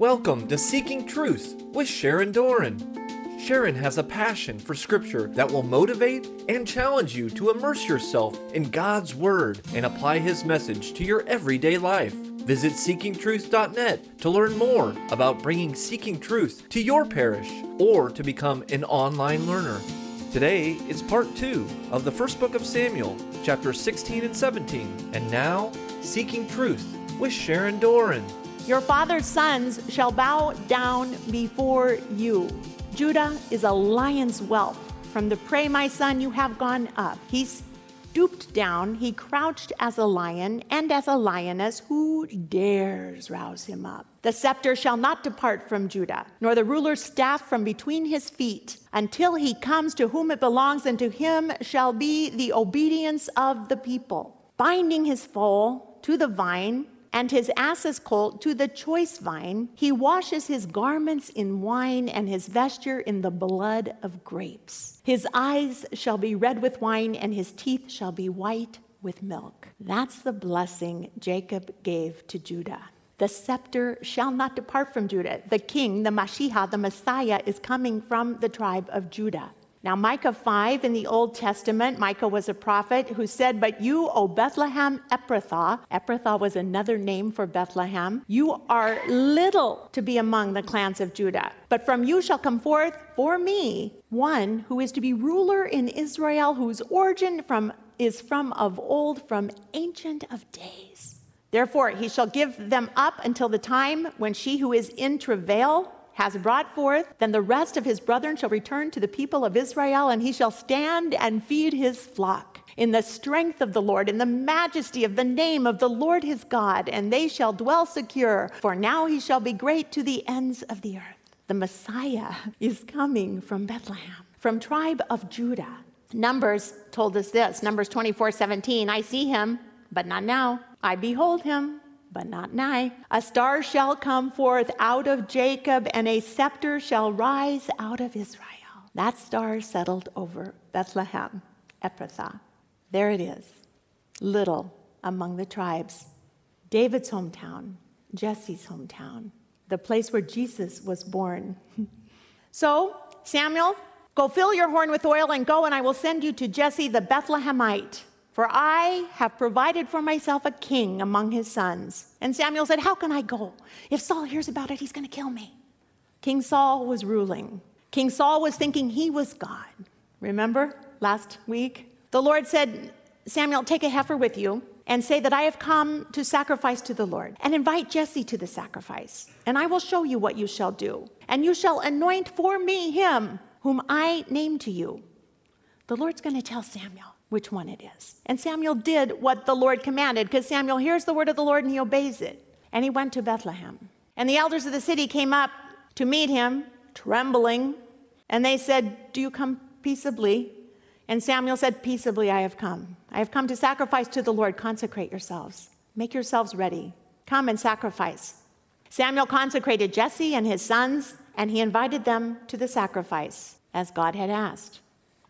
Welcome to Seeking Truth with Sharon Doran. Sharon has a passion for Scripture that will motivate and challenge you to immerse yourself in God's Word and apply His message to your everyday life. Visit seekingtruth.net to learn more about bringing Seeking Truth to your parish or to become an online learner. Today is part two of the first book of Samuel, chapters 16 and 17. And now, Seeking Truth with Sharon Doran. Your father's sons shall bow down before you. Judah is a lion's whelp. From the prey, my son, you have gone up. He stooped down, he crouched as a lion and as a lioness. Who dares rouse him up? The scepter shall not depart from Judah, nor the ruler's staff from between his feet, until he comes to whom it belongs, and to him shall be the obedience of the people. Binding his foal to the vine, and his ass's colt to the choice vine. He washes his garments in wine and his vesture in the blood of grapes. His eyes shall be red with wine and his teeth shall be white with milk. That's the blessing Jacob gave to Judah. The scepter shall not depart from Judah. The king, the Mashiach, the Messiah, is coming from the tribe of Judah. Now, Micah 5 in the Old Testament, Micah was a prophet who said, But you, O Bethlehem Ephrathah, Ephrathah was another name for Bethlehem, you are little to be among the clans of Judah. But from you shall come forth for me one who is to be ruler in Israel, whose origin from, is from of old, from ancient of days. Therefore, he shall give them up until the time when she who is in travail has brought forth, then the rest of his brethren shall return to the people of Israel, and he shall stand and feed his flock in the strength of the Lord, in the majesty of the name of the Lord his God, and they shall dwell secure, for now he shall be great to the ends of the earth. The Messiah is coming from Bethlehem, from tribe of Judah. Numbers told us this, Numbers 24, 17, I see him, but not now. I behold him, but not nigh. A star shall come forth out of Jacob, and a scepter shall rise out of Israel. That star settled over Bethlehem, Ephrathah. There it is, little among the tribes. David's hometown, Jesse's hometown, the place where Jesus was born. so, Samuel, go fill your horn with oil and go, and I will send you to Jesse the Bethlehemite. For I have provided for myself a king among his sons. And Samuel said, How can I go? If Saul hears about it, he's going to kill me. King Saul was ruling. King Saul was thinking he was God. Remember last week? The Lord said, Samuel, take a heifer with you and say that I have come to sacrifice to the Lord, and invite Jesse to the sacrifice. And I will show you what you shall do. And you shall anoint for me him whom I name to you. The Lord's going to tell Samuel which one it is. And Samuel did what the Lord commanded because Samuel hears the word of the Lord and he obeys it. And he went to Bethlehem. And the elders of the city came up to meet him, trembling. And they said, Do you come peaceably? And Samuel said, Peaceably I have come. I have come to sacrifice to the Lord. Consecrate yourselves. Make yourselves ready. Come and sacrifice. Samuel consecrated Jesse and his sons, and he invited them to the sacrifice as God had asked.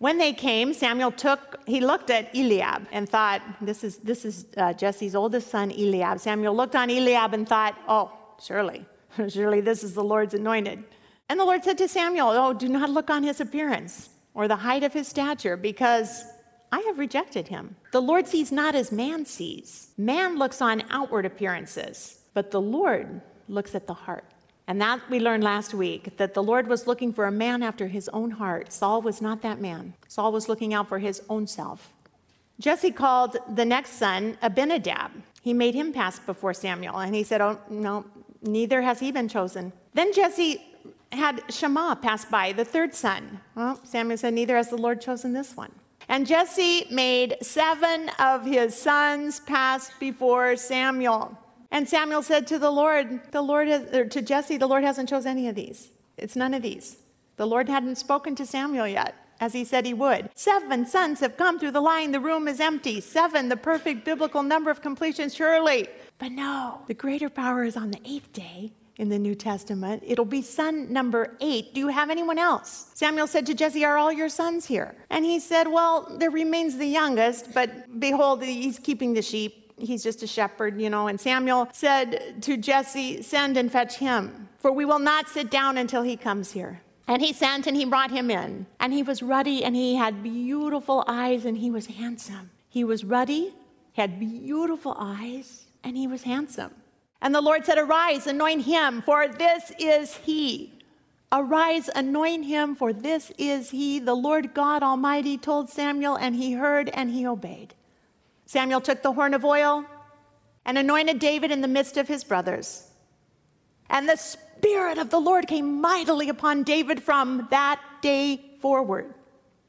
When they came, Samuel took, he looked at Eliab and thought, this is, this is uh, Jesse's oldest son, Eliab. Samuel looked on Eliab and thought, oh, surely, surely this is the Lord's anointed. And the Lord said to Samuel, oh, do not look on his appearance or the height of his stature, because I have rejected him. The Lord sees not as man sees. Man looks on outward appearances, but the Lord looks at the heart. And that we learned last week that the Lord was looking for a man after his own heart. Saul was not that man. Saul was looking out for his own self. Jesse called the next son Abinadab. He made him pass before Samuel, and he said, Oh, no, neither has he been chosen. Then Jesse had Shammah pass by, the third son. Well, Samuel said, Neither has the Lord chosen this one. And Jesse made seven of his sons pass before Samuel. And Samuel said to the Lord, the Lord has, or to Jesse, the Lord hasn't chose any of these. It's none of these. The Lord hadn't spoken to Samuel yet, as he said he would. Seven sons have come through the line. The room is empty. Seven, the perfect biblical number of completion, surely. But no, the greater power is on the eighth day in the New Testament. It'll be son number eight. Do you have anyone else? Samuel said to Jesse, Are all your sons here? And he said, Well, there remains the youngest, but behold, he's keeping the sheep He's just a shepherd, you know. And Samuel said to Jesse, Send and fetch him, for we will not sit down until he comes here. And he sent and he brought him in. And he was ruddy and he had beautiful eyes and he was handsome. He was ruddy, had beautiful eyes, and he was handsome. And the Lord said, Arise, anoint him, for this is he. Arise, anoint him, for this is he. The Lord God Almighty told Samuel, and he heard and he obeyed. Samuel took the horn of oil and anointed David in the midst of his brothers. And the Spirit of the Lord came mightily upon David from that day forward.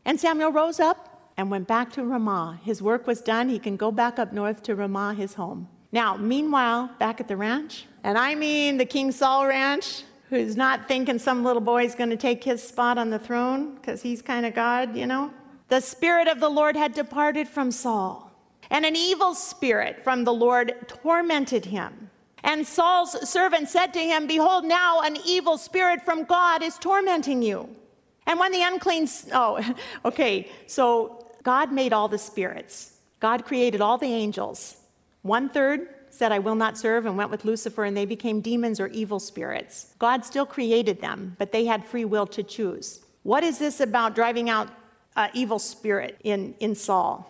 And Samuel rose up and went back to Ramah. His work was done. He can go back up north to Ramah, his home. Now, meanwhile, back at the ranch, and I mean the King Saul ranch, who's not thinking some little boy's going to take his spot on the throne because he's kind of God, you know? The Spirit of the Lord had departed from Saul, and an evil spirit from the Lord tormented him. And Saul's servant said to him, Behold, now an evil spirit from God is tormenting you. And when the unclean, oh, okay, so God made all the spirits, God created all the angels. One third said, I will not serve, and went with Lucifer, and they became demons or evil spirits. God still created them, but they had free will to choose. What is this about driving out uh, evil spirit in, in Saul?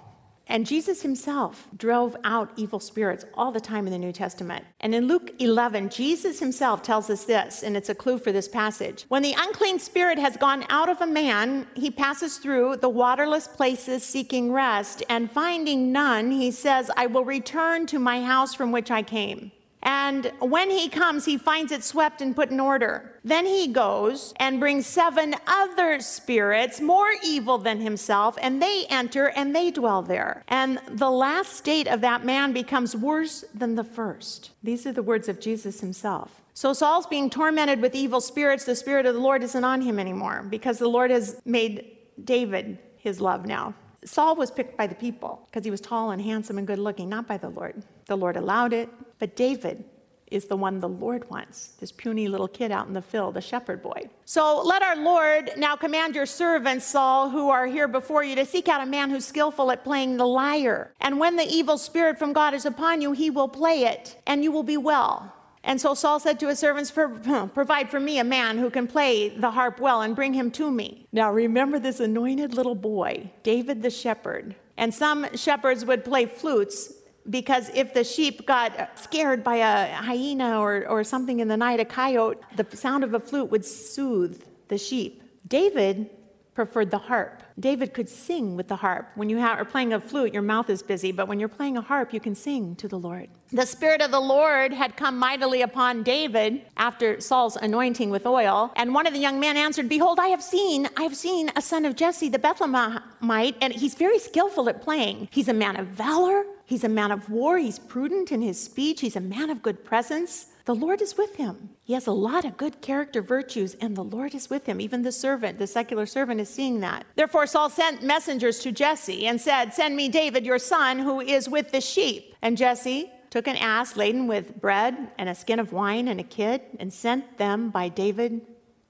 And Jesus himself drove out evil spirits all the time in the New Testament. And in Luke 11, Jesus himself tells us this, and it's a clue for this passage. When the unclean spirit has gone out of a man, he passes through the waterless places seeking rest, and finding none, he says, I will return to my house from which I came. And when he comes, he finds it swept and put in order. Then he goes and brings seven other spirits, more evil than himself, and they enter and they dwell there. And the last state of that man becomes worse than the first. These are the words of Jesus himself. So Saul's being tormented with evil spirits. The Spirit of the Lord isn't on him anymore because the Lord has made David his love now. Saul was picked by the people because he was tall and handsome and good looking, not by the Lord. The Lord allowed it, but David is the one the Lord wants, this puny little kid out in the field, the shepherd boy. So let our Lord now command your servants, Saul, who are here before you, to seek out a man who's skillful at playing the lyre. And when the evil spirit from God is upon you, he will play it, and you will be well. And so Saul said to his servants, Provide for me a man who can play the harp well and bring him to me. Now remember this anointed little boy, David the shepherd. And some shepherds would play flutes because if the sheep got scared by a hyena or, or something in the night, a coyote, the sound of a flute would soothe the sheep. David preferred the harp. David could sing with the harp. When you are playing a flute, your mouth is busy, but when you're playing a harp, you can sing to the Lord. The Spirit of the Lord had come mightily upon David after Saul's anointing with oil. And one of the young men answered, Behold, I have seen, I have seen a son of Jesse the Bethlehemite, and he's very skillful at playing. He's a man of valor, he's a man of war, he's prudent in his speech, he's a man of good presence. The Lord is with him. He has a lot of good character virtues, and the Lord is with him. Even the servant, the secular servant, is seeing that. Therefore, Saul sent messengers to Jesse and said, Send me David, your son, who is with the sheep. And Jesse took an ass laden with bread and a skin of wine and a kid and sent them by David,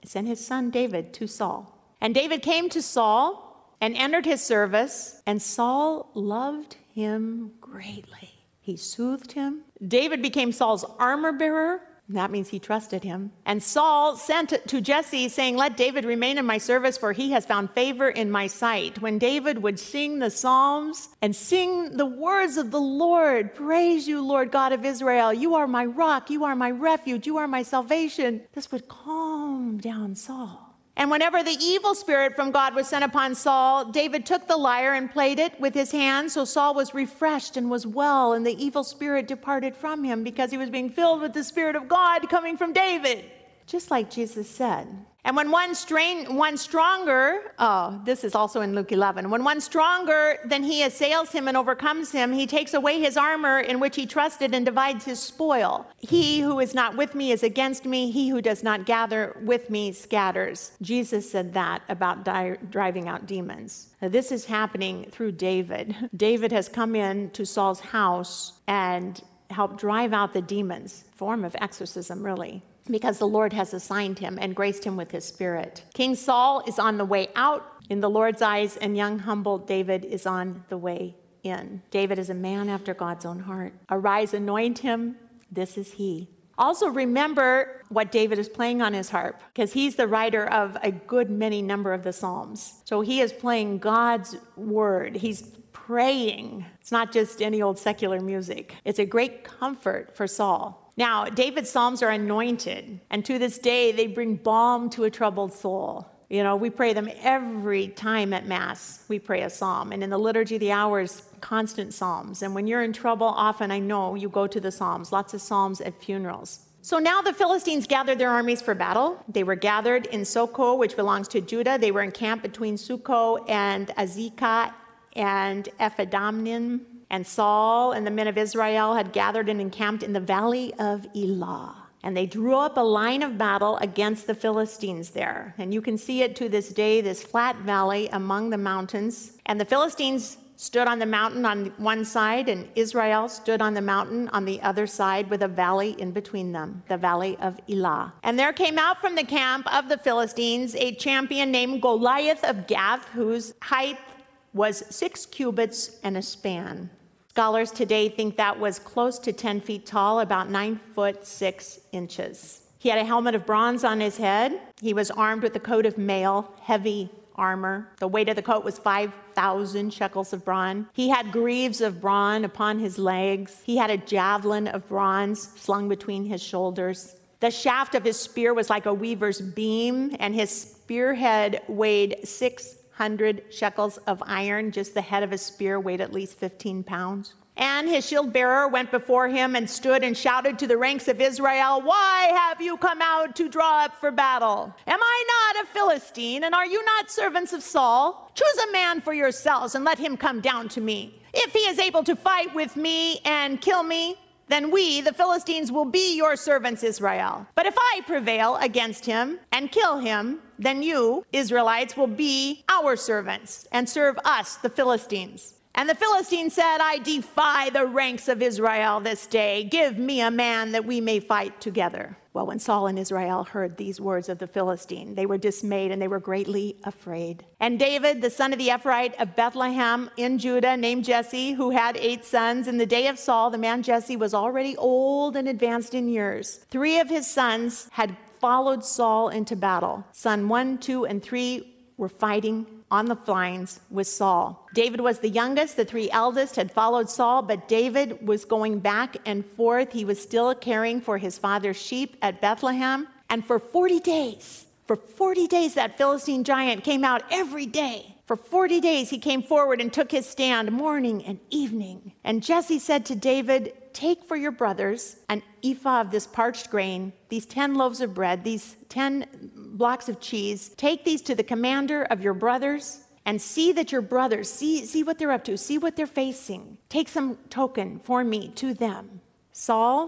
sent his son David to Saul. And David came to Saul and entered his service, and Saul loved him greatly. He soothed him. David became Saul's armor bearer. That means he trusted him. And Saul sent to Jesse, saying, Let David remain in my service, for he has found favor in my sight. When David would sing the Psalms and sing the words of the Lord, Praise you, Lord God of Israel. You are my rock. You are my refuge. You are my salvation. This would calm down Saul. And whenever the evil spirit from God was sent upon Saul, David took the lyre and played it with his hand. So Saul was refreshed and was well, and the evil spirit departed from him because he was being filled with the Spirit of God coming from David. Just like Jesus said. And when one strain, one stronger, oh, this is also in Luke 11. When one stronger than he assails him and overcomes him, he takes away his armor in which he trusted and divides his spoil. He who is not with me is against me. He who does not gather with me scatters. Jesus said that about di- driving out demons. Now, this is happening through David. David has come in to Saul's house and helped drive out the demons, form of exorcism, really because the Lord has assigned him and graced him with his spirit. King Saul is on the way out in the Lord's eyes, and young, humble David is on the way in. David is a man after God's own heart. Arise, anoint him. This is he. Also, remember what David is playing on his harp, because he's the writer of a good many number of the Psalms. So he is playing God's word. He's praying. It's not just any old secular music, it's a great comfort for Saul. Now, David's Psalms are anointed, and to this day, they bring balm to a troubled soul. You know, we pray them every time at Mass. We pray a psalm. And in the Liturgy of the Hours, constant psalms. And when you're in trouble, often I know you go to the psalms, lots of psalms at funerals. So now the Philistines gathered their armies for battle. They were gathered in Socoh, which belongs to Judah. They were encamped between Socoh and Azekah and Ephes-dammim. And Saul and the men of Israel had gathered and encamped in the valley of Elah. And they drew up a line of battle against the Philistines there. And you can see it to this day, this flat valley among the mountains. And the Philistines stood on the mountain on one side, and Israel stood on the mountain on the other side with a valley in between them, the valley of Elah. And there came out from the camp of the Philistines a champion named Goliath of Gath, whose height was six cubits and a span. Scholars today think that was close to 10 feet tall, about 9 foot 6 inches. He had a helmet of bronze on his head. He was armed with a coat of mail, heavy armor. The weight of the coat was 5,000 shekels of bronze. He had greaves of bronze upon his legs. He had a javelin of bronze slung between his shoulders. The shaft of his spear was like a weaver's beam, and his spearhead weighed six hundred shekels of iron. Just the head of a spear weighed at least 15 pounds. And his shield bearer went before him and stood and shouted to the ranks of Israel, Why have you come out to draw up for battle? Am I not a Philistine, and are you not servants of Saul? Choose a man for yourselves and let him come down to me. If he is able to fight with me and kill me, then we, the Philistines, will be your servants, Israel. But if I prevail against him and kill him, then you, Israelites, will be our servants and serve us, the Philistines. And the Philistine said, I defy the ranks of Israel this day. Give me a man that we may fight together. Well, when Saul and Israel heard these words of the Philistine, they were dismayed and they were greatly afraid. And David, the son of the Ephraite of Bethlehem in Judah, named Jesse, who had eight sons, in the day of Saul, the man Jesse was already old and advanced in years. Three of his sons had followed Saul into battle. Son one, two, and three were fighting on the lines with Saul. David was the youngest. The three eldest had followed Saul, but David was going back and forth. He was still caring for his father's sheep at Bethlehem. And for 40 days, for 40 days, that Philistine giant came out every day. For 40 days, he came forward and took his stand morning and evening. And Jesse said to David, Take for your brothers an ephah of this parched grain, these 10 loaves of bread, these 10 blocks of cheese. Take these to the commander of your brothers and see that your brothers, see, see what they're up to, see what they're facing. Take some token for me to them. Saul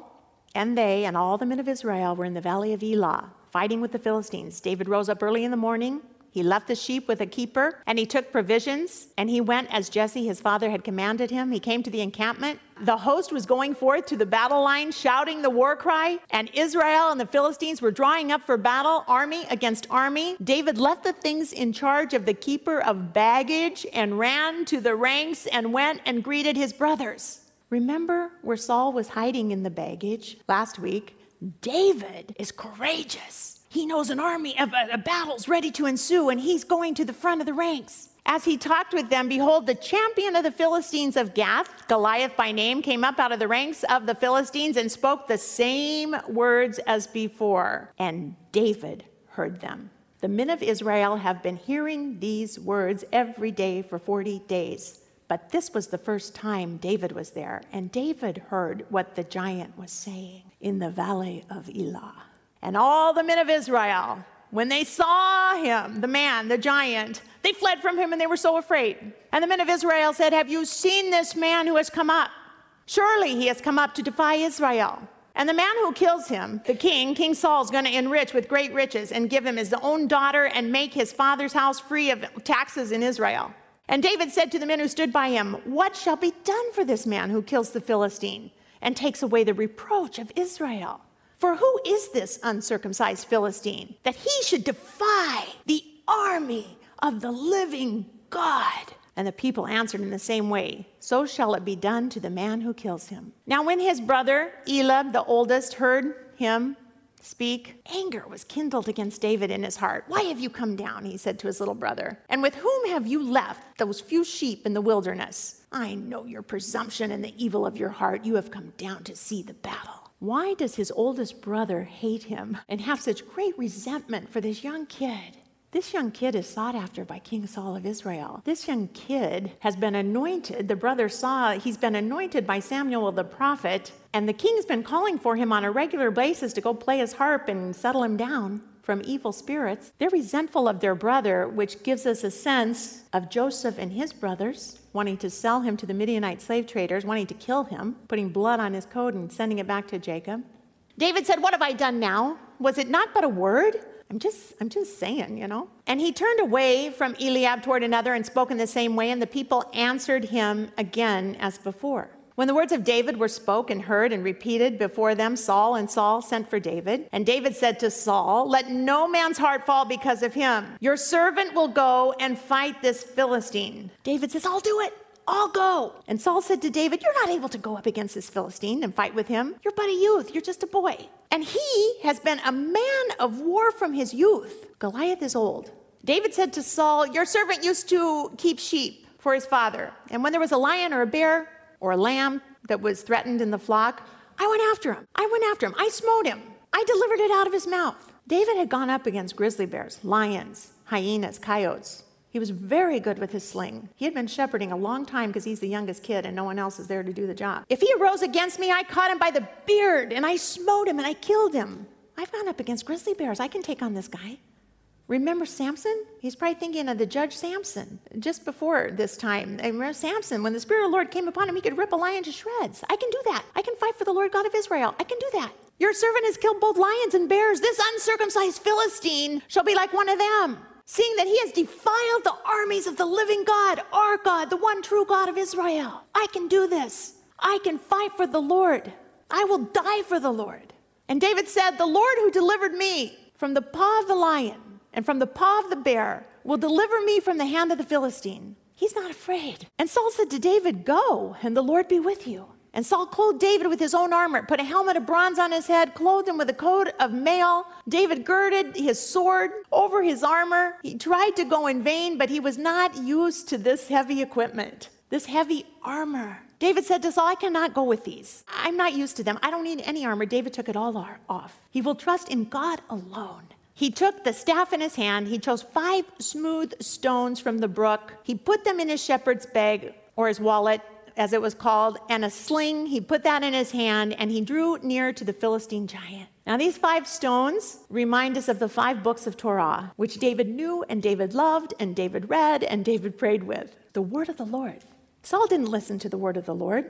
and they and all the men of Israel were in the valley of Elah, fighting with the Philistines. David rose up early in the morning he left the sheep with a keeper, and he took provisions, and he went as Jesse, his father, had commanded him. He came to the encampment. The host was going forth to the battle line, shouting the war cry, and Israel and the Philistines were drawing up for battle, army against army. David left the things in charge of the keeper of baggage and ran to the ranks and went and greeted his brothers. Remember where Saul was hiding in the baggage last week? David is courageous. He knows an army of a, a battle's ready to ensue, and he's going to the front of the ranks. As he talked with them, behold, the champion of the Philistines of Gath, Goliath by name, came up out of the ranks of the Philistines and spoke the same words as before. And David heard them. The men of Israel have been hearing these words every day for 40 days. But this was the first time David was there, and David heard what the giant was saying in the valley of Elah. And all the men of Israel, when they saw him, the man, the giant, they fled from him and they were so afraid. And the men of Israel said, Have you seen this man who has come up? Surely he has come up to defy Israel. And the man who kills him, the king, King Saul, is going to enrich with great riches and give him his own daughter and make his father's house free of taxes in Israel. And David said to the men who stood by him, What shall be done for this man who kills the Philistine and takes away the reproach of Israel? For who is this uncircumcised Philistine that he should defy the army of the living God? And the people answered in the same way So shall it be done to the man who kills him. Now, when his brother Eliab, the oldest, heard him speak, anger was kindled against David in his heart. Why have you come down? He said to his little brother. And with whom have you left those few sheep in the wilderness? I know your presumption and the evil of your heart. You have come down to see the battle. Why does his oldest brother hate him and have such great resentment for this young kid? This young kid is sought after by King Saul of Israel. This young kid has been anointed. The brother saw he's been anointed by Samuel the prophet, and the king's been calling for him on a regular basis to go play his harp and settle him down from evil spirits. They're resentful of their brother, which gives us a sense of Joseph and his brothers wanting to sell him to the Midianite slave traders, wanting to kill him, putting blood on his coat and sending it back to Jacob. David said, What have I done now? Was it not but a word? I'm just, I'm just saying, you know. And he turned away from Eliab toward another and spoke in the same way, and the people answered him again as before. When the words of David were spoken, heard, and repeated before them, Saul and Saul sent for David. And David said to Saul, Let no man's heart fall because of him. Your servant will go and fight this Philistine. David says, I'll do it. I'll go. And Saul said to David, You're not able to go up against this Philistine and fight with him. You're but a youth. You're just a boy. And he has been a man of war from his youth. Goliath is old. David said to Saul, Your servant used to keep sheep for his father. And when there was a lion or a bear or a lamb that was threatened in the flock, I went after him. I went after him. I smote him. I delivered it out of his mouth. David had gone up against grizzly bears, lions, hyenas, coyotes. He was very good with his sling. He had been shepherding a long time because he's the youngest kid and no one else is there to do the job. If he arose against me, I caught him by the beard and I smote him and I killed him. I've gone up against grizzly bears. I can take on this guy. Remember Samson? He's probably thinking of the judge Samson just before this time. I remember Samson, when the Spirit of the Lord came upon him, he could rip a lion to shreds. I can do that. I can fight for the Lord God of Israel. I can do that. Your servant has killed both lions and bears. This uncircumcised Philistine shall be like one of them seeing that he has defiled the armies of the living God, our God, the one true God of Israel. I can do this. I can fight for the Lord. I will die for the Lord. And David said, The Lord who delivered me from the paw of the lion and from the paw of the bear will deliver me from the hand of the Philistine. He's not afraid. And Saul said to David, Go, and the Lord be with you. And Saul clothed David with his own armor, put a helmet of bronze on his head, clothed him with a coat of mail. David girded his sword over his armor. He tried to go in vain, but he was not used to this heavy equipment, this heavy armor. David said to Saul, I cannot go with these. I'm not used to them. I don't need any armor. David took it all off. He will trust in God alone. He took the staff in his hand. He chose five smooth stones from the brook. He put them in his shepherd's bag or his wallet as it was called, and a sling. He put that in his hand and he drew near to the Philistine giant. Now, these five stones remind us of the five books of Torah, which David knew and David loved and David read and David prayed with. The word of the Lord. Saul didn't listen to the word of the Lord.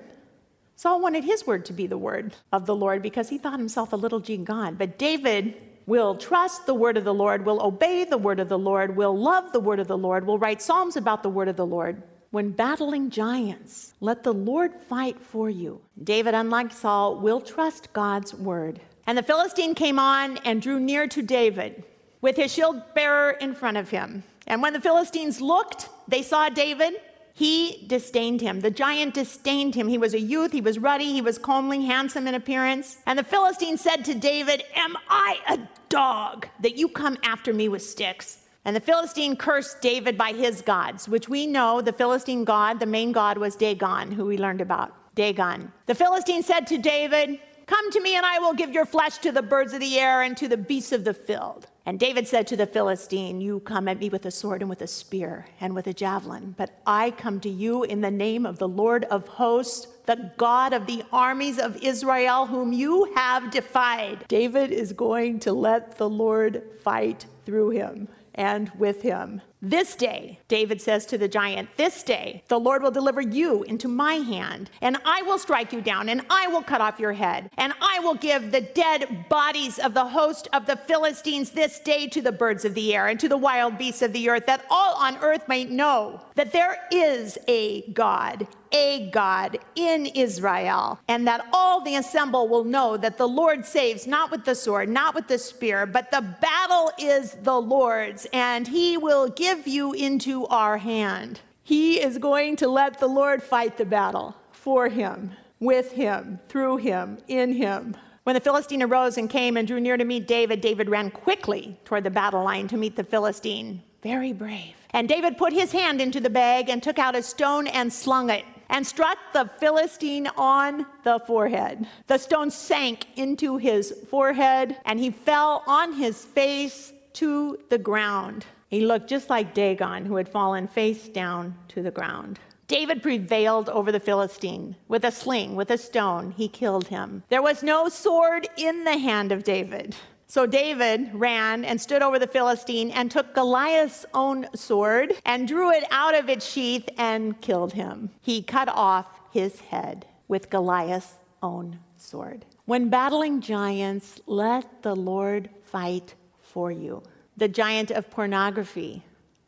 Saul wanted his word to be the word of the Lord because he thought himself a little g God. But David will trust the word of the Lord, will obey the word of the Lord, will love the word of the Lord, will write psalms about the word of the Lord. When battling giants, let the Lord fight for you. David, unlike Saul, will trust God's word. And the Philistine came on and drew near to David with his shield bearer in front of him. And when the Philistines looked, they saw David. He disdained him. The giant disdained him. He was a youth. He was ruddy. He was comely, handsome in appearance. And the Philistine said to David, Am I a dog that you come after me with sticks? And the Philistine cursed David by his gods, which we know the Philistine god, the main god was Dagon, who we learned about. Dagon. The Philistine said to David, Come to me, and I will give your flesh to the birds of the air and to the beasts of the field. And David said to the Philistine, You come at me with a sword and with a spear and with a javelin, but I come to you in the name of the Lord of hosts, the God of the armies of Israel, whom you have defied. David is going to let the Lord fight through him and with him. This day, David says to the giant, This day the Lord will deliver you into my hand, and I will strike you down, and I will cut off your head, and I will give the dead bodies of the host of the Philistines this day to the birds of the air and to the wild beasts of the earth, that all on earth may know that there is a God, a God in Israel, and that all the assemble will know that the Lord saves not with the sword, not with the spear, but the battle is the Lord's, and he will give you into our hand. He is going to let the Lord fight the battle for him, with him, through him, in him. When the Philistine arose and came and drew near to meet David, David ran quickly toward the battle line to meet the Philistine. Very brave. And David put his hand into the bag and took out a stone and slung it and struck the Philistine on the forehead. The stone sank into his forehead and he fell on his face to the ground. He looked just like Dagon, who had fallen face down to the ground. David prevailed over the Philistine with a sling, with a stone. He killed him. There was no sword in the hand of David. So David ran and stood over the Philistine and took Goliath's own sword and drew it out of its sheath and killed him. He cut off his head with Goliath's own sword. When battling giants, let the Lord fight for you the giant of pornography.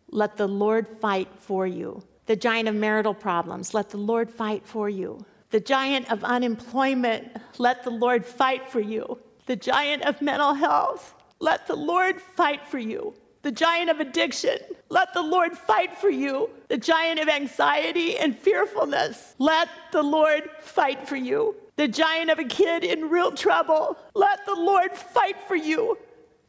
Let the Lord fight for you. The giant of marital problems. Let the Lord fight for you. The giant of unemployment. Let the Lord fight for you. The giant of mental health. Let the Lord fight for you. The giant of addiction. Let the Lord fight for you. The giant of anxiety and fearfulness. Let the Lord fight for you. The giant of a kid in real trouble. Let the Lord fight for you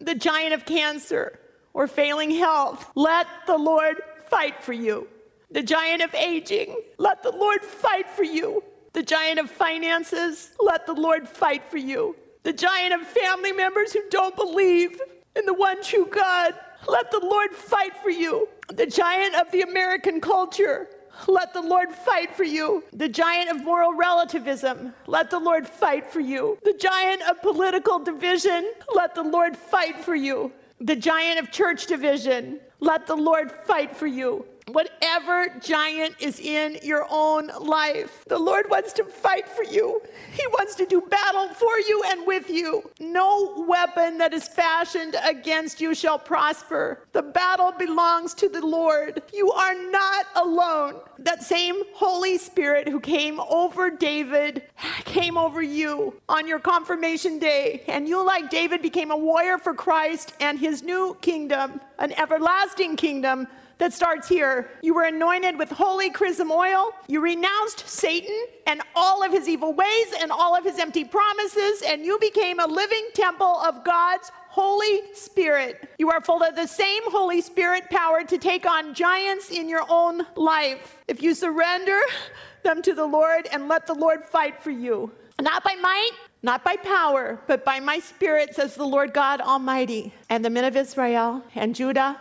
the giant of cancer or failing health, let the Lord fight for you. The giant of aging, let the Lord fight for you. The giant of finances, let the Lord fight for you. The giant of family members who don't believe in the one true God, let the Lord fight for you. The giant of the American culture, let the Lord fight for you. The giant of moral relativism, let the Lord fight for you. The giant of political division, let the Lord fight for you. The giant of church division, let the Lord fight for you. Whatever giant is in your own life, the Lord wants to fight for you. He wants to do battle for you and with you. No weapon that is fashioned against you shall prosper. The battle belongs to the Lord. You are not alone. That same Holy Spirit who came over David came over you on your confirmation day. And you, like David, became a warrior for Christ and his new kingdom, an everlasting kingdom that starts here. You were anointed with holy chrism oil. You renounced Satan and all of his evil ways and all of his empty promises, and you became a living temple of God's Holy Spirit. You are full of the same Holy Spirit power to take on giants in your own life. If you surrender them to the Lord and let the Lord fight for you. Not by might, not by power, but by my spirit, says the Lord God Almighty. And the men of Israel and Judah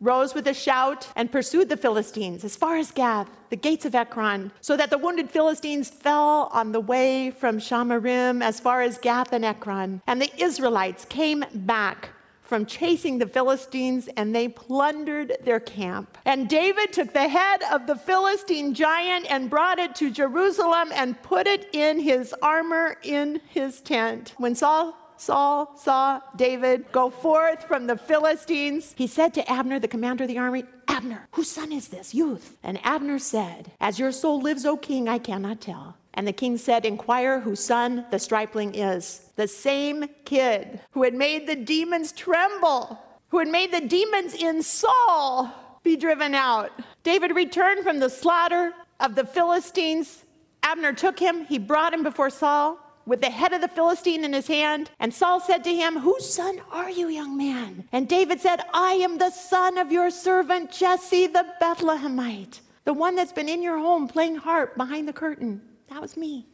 rose with a shout and pursued the Philistines as far as Gath, the gates of Ekron, so that the wounded Philistines fell on the way from Shamarim as far as Gath and Ekron. And the Israelites came back from chasing the Philistines and they plundered their camp. And David took the head of the Philistine giant and brought it to Jerusalem and put it in his armor in his tent. When Saul Saul saw David go forth from the Philistines, he said to Abner, the commander of the army, Abner, whose son is this youth? And Abner said, As your soul lives, O king, I cannot tell. And the king said, Inquire whose son the stripling is. The same kid who had made the demons tremble, who had made the demons in Saul be driven out. David returned from the slaughter of the Philistines. Abner took him, he brought him before Saul with the head of the Philistine in his hand. And Saul said to him, Whose son are you, young man? And David said, I am the son of your servant Jesse the Bethlehemite, the one that's been in your home playing harp behind the curtain. That was me.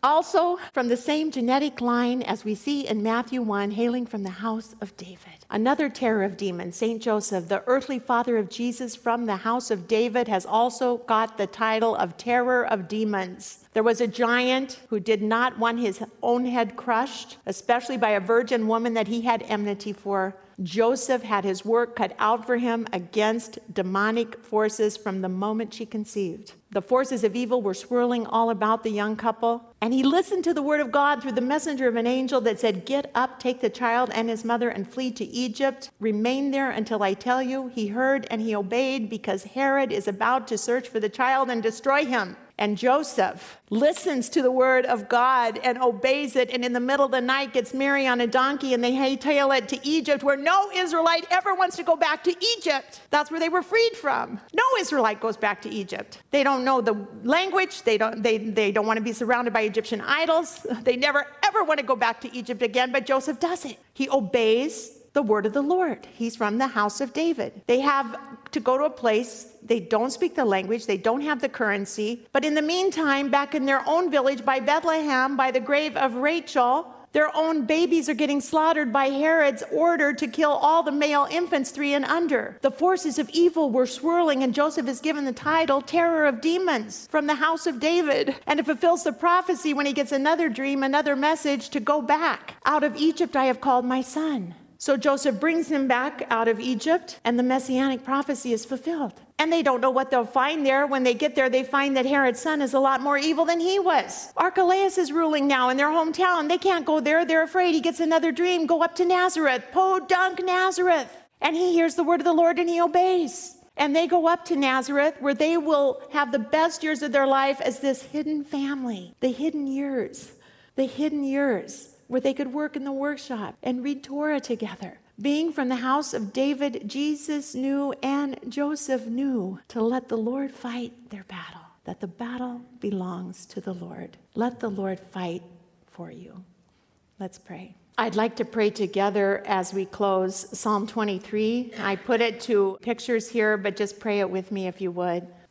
Also, from the same genetic line as we see in Matthew 1, hailing from the house of David. Another terror of demons, St. Joseph, the earthly father of Jesus from the house of David, has also got the title of terror of demons. There was a giant who did not want his own head crushed, especially by a virgin woman that he had enmity for. Joseph had his work cut out for him against demonic forces from the moment she conceived. The forces of evil were swirling all about the young couple, and he listened to the word of God through the messenger of an angel that said, Get up, take the child and his mother, and flee to Egypt. Remain there until I tell you. He heard and he obeyed because Herod is about to search for the child and destroy him. And Joseph listens to the word of God and obeys it, and in the middle of the night gets Mary on a donkey and they hightail it to Egypt, where no Israelite ever wants to go back to Egypt. That's where they were freed from. No Israelite goes back to Egypt. They don't know the language, they don't, they, they don't want to be surrounded by Egyptian idols. They never ever want to go back to Egypt again, but Joseph does it. He obeys the word of the Lord. He's from the house of David. They have to go to a place, they don't speak the language, they don't have the currency. But in the meantime, back in their own village by Bethlehem, by the grave of Rachel, their own babies are getting slaughtered by Herod's order to kill all the male infants three and under. The forces of evil were swirling, and Joseph is given the title Terror of Demons from the house of David. And it fulfills the prophecy when he gets another dream, another message to go back. Out of Egypt I have called my son. So Joseph brings him back out of Egypt, and the messianic prophecy is fulfilled. And they don't know what they'll find there. When they get there, they find that Herod's son is a lot more evil than he was. Archelaus is ruling now in their hometown. They can't go there. They're afraid. He gets another dream go up to Nazareth, podunk Nazareth. And he hears the word of the Lord and he obeys. And they go up to Nazareth where they will have the best years of their life as this hidden family, the hidden years, the hidden years where they could work in the workshop and read Torah together. Being from the house of David, Jesus knew and Joseph knew to let the Lord fight their battle, that the battle belongs to the Lord. Let the Lord fight for you. Let's pray. I'd like to pray together as we close Psalm 23. I put it to pictures here, but just pray it with me if you would.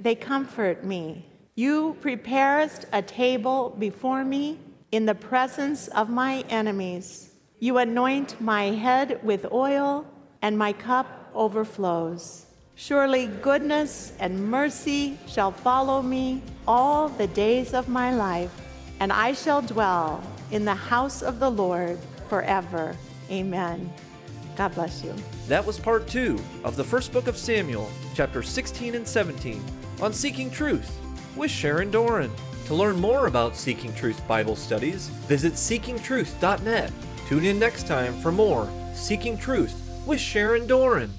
they comfort me. You preparest a table before me in the presence of my enemies. You anoint my head with oil, and my cup overflows. Surely goodness and mercy shall follow me all the days of my life, and I shall dwell in the house of the Lord forever. Amen. God bless you. That was part two of the first book of Samuel, chapter 16 and 17 on Seeking Truth with Sharon Doran. To learn more about Seeking Truth Bible studies, visit seekingtruth.net. Tune in next time for more Seeking Truth with Sharon Doran.